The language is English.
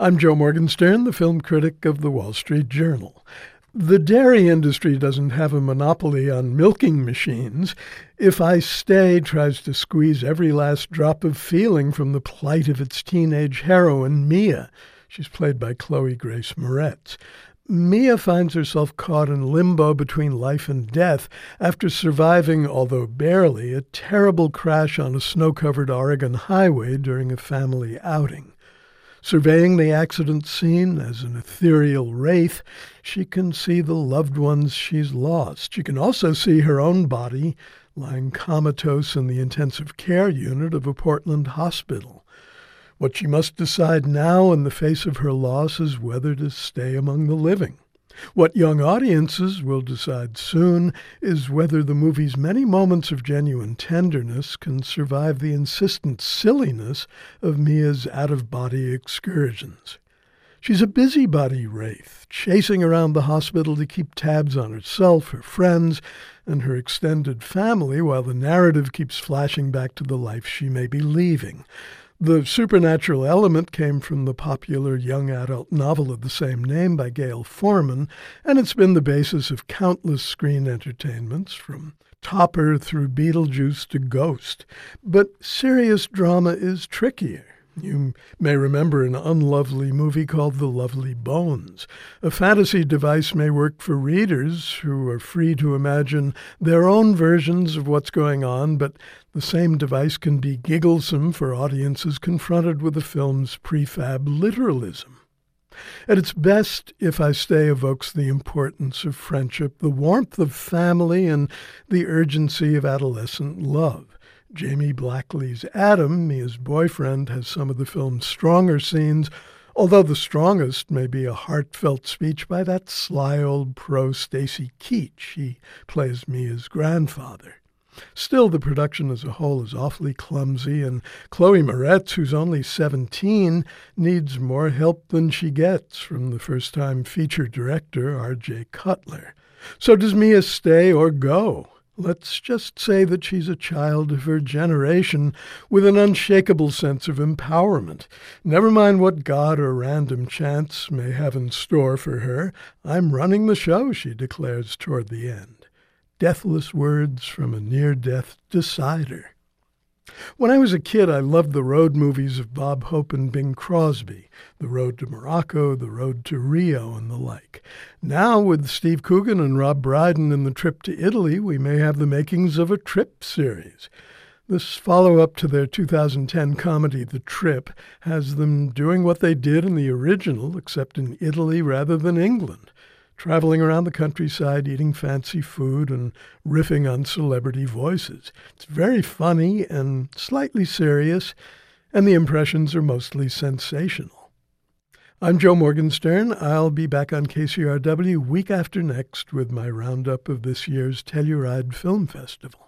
I'm Joe Morgenstern, the film critic of the Wall Street Journal. The dairy industry doesn't have a monopoly on milking machines. If I Stay tries to squeeze every last drop of feeling from the plight of its teenage heroine, Mia. She's played by Chloe Grace Moretz. Mia finds herself caught in limbo between life and death after surviving, although barely, a terrible crash on a snow covered Oregon highway during a family outing. Surveying the accident scene as an ethereal wraith, she can see the loved ones she's lost. She can also see her own body lying comatose in the intensive care unit of a Portland hospital. What she must decide now in the face of her loss is whether to stay among the living. What young audiences will decide soon is whether the movie's many moments of genuine tenderness can survive the insistent silliness of Mia's out of body excursions. She's a busybody wraith, chasing around the hospital to keep tabs on herself, her friends, and her extended family while the narrative keeps flashing back to the life she may be leaving. The supernatural element came from the popular young adult novel of the same name by Gayle Forman, and it's been the basis of countless screen entertainments, from Topper through Beetlejuice to Ghost. But serious drama is trickier. You may remember an unlovely movie called The Lovely Bones. A fantasy device may work for readers who are free to imagine their own versions of what's going on, but the same device can be gigglesome for audiences confronted with the film's prefab literalism. At its best, If I Stay evokes the importance of friendship, the warmth of family, and the urgency of adolescent love. Jamie Blackley's Adam, Mia's boyfriend, has some of the film's stronger scenes, although the strongest may be a heartfelt speech by that sly old pro Stacy Keach. He plays Mia's grandfather. Still, the production as a whole is awfully clumsy, and Chloe Moretz, who's only 17, needs more help than she gets from the first time feature director, R.J. Cutler. So, does Mia stay or go? Let's just say that she's a child of her generation with an unshakable sense of empowerment. Never mind what God or random chance may have in store for her. I'm running the show, she declares toward the end. Deathless words from a near death decider. When I was a kid, I loved the road movies of Bob Hope and Bing Crosby, The Road to Morocco, The Road to Rio, and the like. Now, with Steve Coogan and Rob Brydon in the trip to Italy, we may have the makings of a trip series. This follow up to their 2010 comedy, The Trip, has them doing what they did in the original, except in Italy rather than England traveling around the countryside, eating fancy food, and riffing on celebrity voices. It's very funny and slightly serious, and the impressions are mostly sensational. I'm Joe Morgenstern. I'll be back on KCRW week after next with my roundup of this year's Telluride Film Festival.